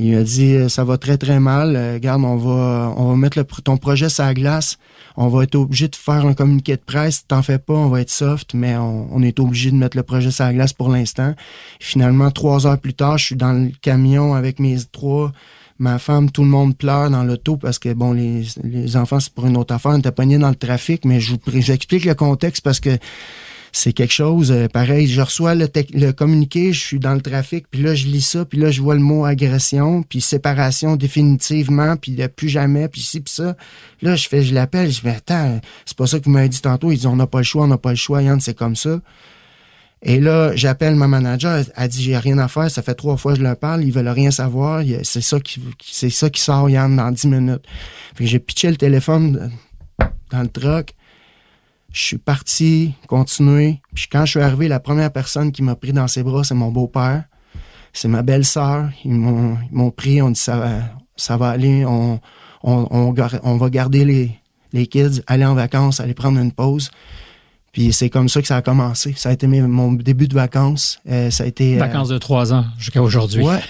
Il m'a dit euh, ça va très très mal. Euh, regarde, on va on va mettre le, ton projet sur la glace. On va être obligé de faire un communiqué de presse. T'en fais pas, on va être soft, mais on, est obligé de mettre le projet sur la glace pour l'instant. Finalement, trois heures plus tard, je suis dans le camion avec mes trois ma femme, tout le monde pleure dans l'auto parce que, bon, les, les enfants, c'est pour une autre affaire. On était pognés dans le trafic, mais je j'explique le contexte parce que c'est quelque chose euh, pareil. Je reçois le, le, communiqué, je suis dans le trafic, puis là, je lis ça, puis là, je vois le mot agression, puis séparation définitivement, puis plus jamais, puis ci, puis ça. Là, je fais, je l'appelle, je dis, attends, c'est pas ça que vous m'avez dit tantôt. Ils disent, on n'a pas le choix, on n'a pas le choix, Yann, c'est comme ça. Et là, j'appelle ma manager, elle dit, j'ai rien à faire, ça fait trois fois que je leur parle, ils veulent rien savoir, c'est ça qui, c'est ça qui sort, Yann, dans dix minutes. Fait que j'ai pitché le téléphone dans le truck, je suis parti, continué. Puis quand je suis arrivé, la première personne qui m'a pris dans ses bras, c'est mon beau-père. C'est ma belle-sœur. Ils m'ont pris, on dit ça va, ça va aller, on, on, on, va garder les, les kids, aller en vacances, aller prendre une pause. Puis c'est comme ça que ça a commencé. Ça a été mon début de vacances. Euh, ça a été. Euh, vacances de trois ans jusqu'à aujourd'hui. Ouais.